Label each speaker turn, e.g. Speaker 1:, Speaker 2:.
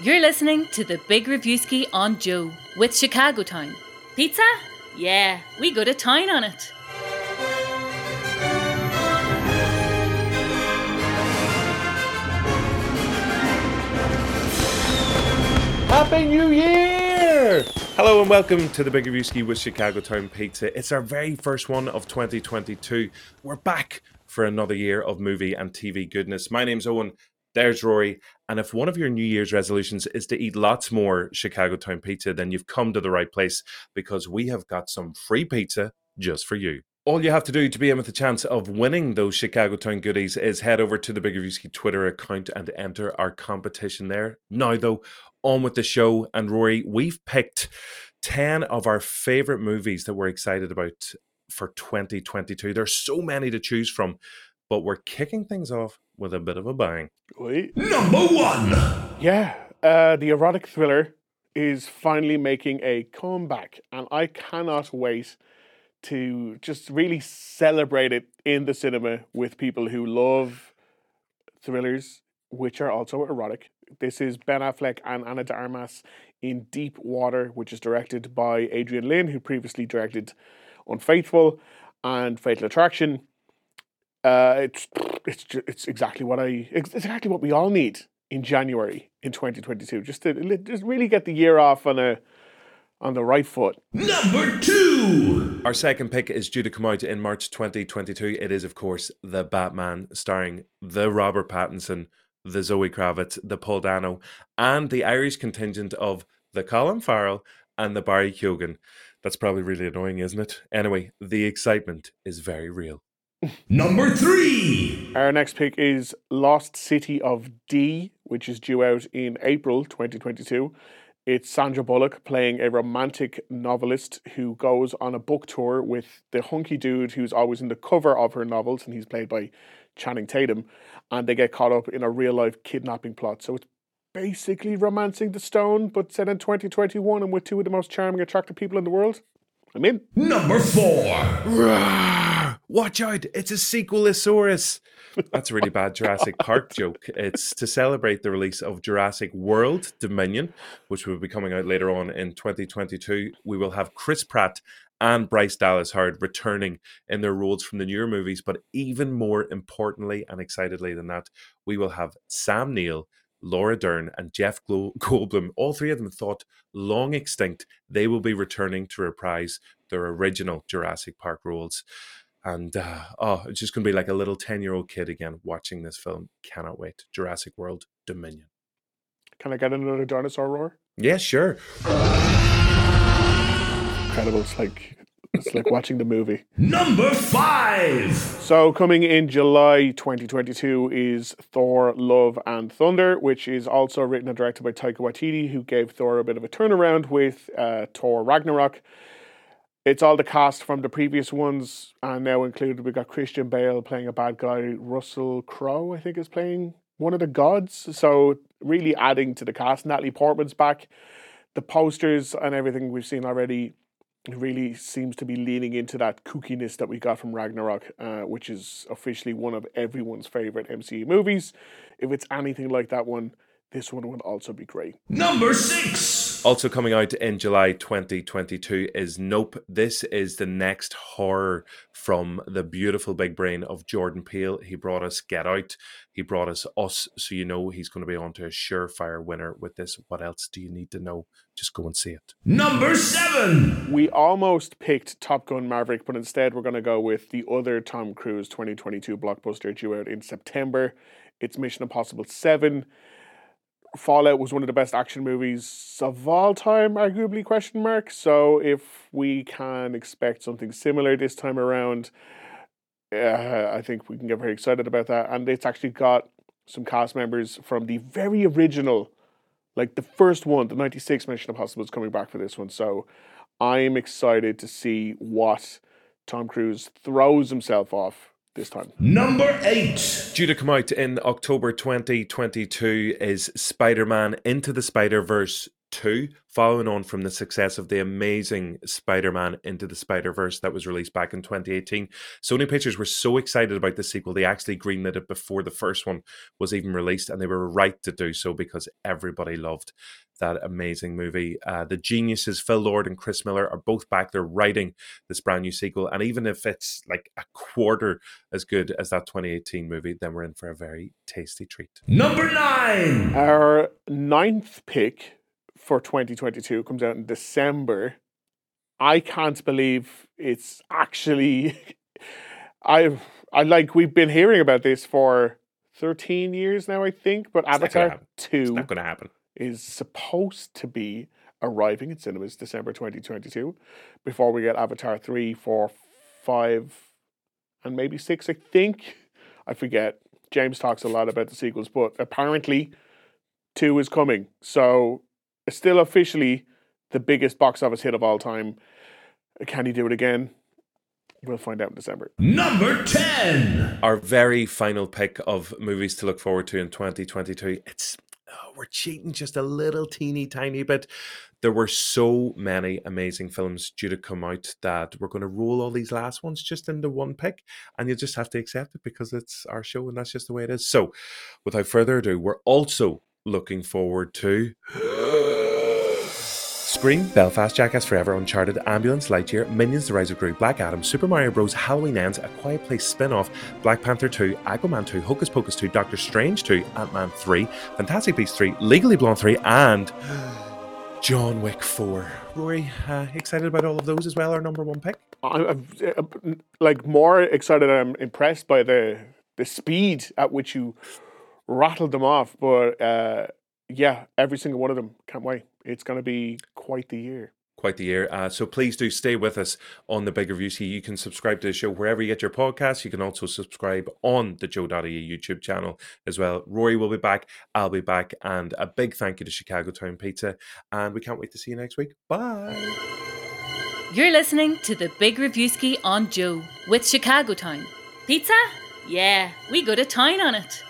Speaker 1: You're listening to the Big Reviewski on Joe with Chicago Town. Pizza? Yeah, we go to town on it.
Speaker 2: Happy New Year!
Speaker 3: Hello and welcome to the Big Reviewski with Chicago Town Pizza. It's our very first one of 2022. We're back for another year of movie and TV goodness. My name's Eoghan. There's Rory. And if one of your New Year's resolutions is to eat lots more Chicago Town pizza, then you've come to the right place because we have got some free pizza just for you. All you have to do to be in with a chance of winning those Chicago Town goodies is head over to the Big Reviewski Twitter account and enter our competition there. Now, though, on with the show. And Rory, we've picked 10 of our favorite movies that we're excited about for 2022. There's so many to choose from, but we're kicking things off with a bit of a bang.
Speaker 2: Wait.
Speaker 4: Number one.
Speaker 2: Yeah, uh, the erotic thriller is finally making a comeback, and I cannot wait to just really celebrate it in the cinema with people who love thrillers, which are also erotic. This is Ben Affleck and Ana de Armas in Deep Water, which is directed by Adrian Lyne, who previously directed Unfaithful and Fatal Attraction. Uh, it's it's it's exactly what I it's exactly what we all need in January in 2022. Just to just really get the year off on a on the right foot.
Speaker 4: Number two.
Speaker 3: Our second pick is due to come out in March 2022. It is, of course, The Batman, starring the Robert Pattinson, the Zoe Kravitz, the Paul Dano, and the Irish contingent of the Colin Farrell and the Barry Keoghan. That's probably really annoying, isn't it? Anyway, the excitement is very real.
Speaker 4: Number three.
Speaker 2: Our next pick is Lost City of D, which is due out in April 2022. It's Sandra Bullock playing a romantic novelist who goes on a book tour with the hunky dude who's always in the cover of her novels, and he's played by Channing Tatum. And they get caught up in a real life kidnapping plot. So it's basically romancing the stone, but set in 2021 and with two of the most charming, attractive people in the world. I'm in.
Speaker 4: Number four.
Speaker 3: Watch out, it's a sequelosaurus. That's a really bad Jurassic Park joke. It's to celebrate the release of Jurassic World Dominion, which will be coming out later on in 2022. We will have Chris Pratt and Bryce Dallas Howard returning in their roles from the newer movies, but even more importantly and excitedly than that, we will have Sam Neill, Laura Dern, and Jeff Goldblum, all three of them thought long extinct, they will be returning to reprise their original Jurassic Park roles. And uh, oh, it's just going to be like a little 10 year old kid again watching this film. Cannot wait. Jurassic World Dominion.
Speaker 2: Can I get another dinosaur roar?
Speaker 3: Yeah, sure.
Speaker 2: Incredible. It's like it's like watching the movie.
Speaker 4: Number five.
Speaker 2: So coming in July 2022 is Thor: Love and Thunder, which is also written and directed by Taika Waititi, who gave Thor a bit of a turnaround with uh, Thor: Ragnarok. It's all the cast from the previous ones, and now included. We got Christian Bale playing a bad guy. Russell Crowe, I think, is playing one of the gods. So really adding to the cast. Natalie Portman's back. The posters and everything we've seen already really seems to be leaning into that kookiness that we got from Ragnarok, uh, which is officially one of everyone's favorite MCU movies. If it's anything like that one, this one would also be great.
Speaker 4: Number six.
Speaker 3: Also coming out in July 2022 is Nope. This is the next horror from the beautiful big brain of Jordan Peele. He brought us Get Out. He brought us Us. So you know he's going to be on to a surefire winner with this. What else do you need to know? Just go and see it.
Speaker 4: Number seven.
Speaker 2: We almost picked Top Gun Maverick, but instead we're going to go with the other Tom Cruise 2022 blockbuster due out in September. It's Mission Impossible 7. Fallout was one of the best action movies of all time, arguably question mark. So if we can expect something similar this time around, uh, I think we can get very excited about that. And it's actually got some cast members from the very original, like the first one, the 96 Mission Impossible is coming back for this one. So I'm excited to see what Tom Cruise throws himself off this time.
Speaker 4: Number eight.
Speaker 3: Due to come out in October 2022 is Spider Man Into the Spider Verse 2, following on from the success of the amazing Spider Man Into the Spider Verse that was released back in 2018. Sony Pictures were so excited about the sequel, they actually greenlit it before the first one was even released, and they were right to do so because everybody loved that amazing movie. Uh, the geniuses, Phil Lord and Chris Miller, are both back there writing this brand new sequel. And even if it's like a quarter as good as that 2018 movie, then we're in for a very tasty treat.
Speaker 4: Number nine.
Speaker 2: Our ninth pick for 2022 comes out in December. I can't believe it's actually. I I like we've been hearing about this for 13 years now, I think. But
Speaker 3: gonna
Speaker 2: Avatar
Speaker 3: happen. It's
Speaker 2: 2
Speaker 3: not going to happen.
Speaker 2: is supposed to be arriving in cinemas December 2022 before we get Avatar 3, 4, 5, and maybe 6, I think. I forget. James talks a lot about the sequels, but apparently 2 is coming. So it's still officially the biggest box office hit of all time. Can he do it again? We'll find out in December.
Speaker 4: Number 10.
Speaker 3: Our very final pick of movies to look forward to in 2022. It's oh, we're cheating just a little teeny tiny bit. There were so many amazing films due to come out that we're going to roll all these last ones just into one pick, and you just have to accept it because it's our show and that's just the way it is. So, without further ado, we're also looking forward to. Scream, Belfast, Jackass Forever, Uncharted, Ambulance, Lightyear, Minions, The Rise of Gru, Black Adam, Super Mario Bros., Halloween Ends, A Quiet Place spin off, Black Panther 2, Aquaman 2, Hocus Pocus 2, Doctor Strange 2, Ant Man 3, Fantastic Beasts 3, Legally Blonde 3, and John Wick 4. Rory, uh, excited about all of those as well? Our number one pick?
Speaker 2: I'm, I'm uh, like more excited. I'm impressed by the the speed at which you rattled them off. But uh, yeah, every single one of them. Can't wait. It's going to be quite the year.
Speaker 3: quite the year. Uh, so please do stay with us on the Big Review. You can subscribe to the show wherever you get your podcasts. You can also subscribe on the Joe.ie YouTube channel as well. Rory will be back. I'll be back. And a big thank you to Chicago Town Pizza. And we can't wait to see you next week. Bye.
Speaker 1: You're listening to the Big Reviewski on Joe with Chicago Town. Pizza? Yeah, we go to town on it.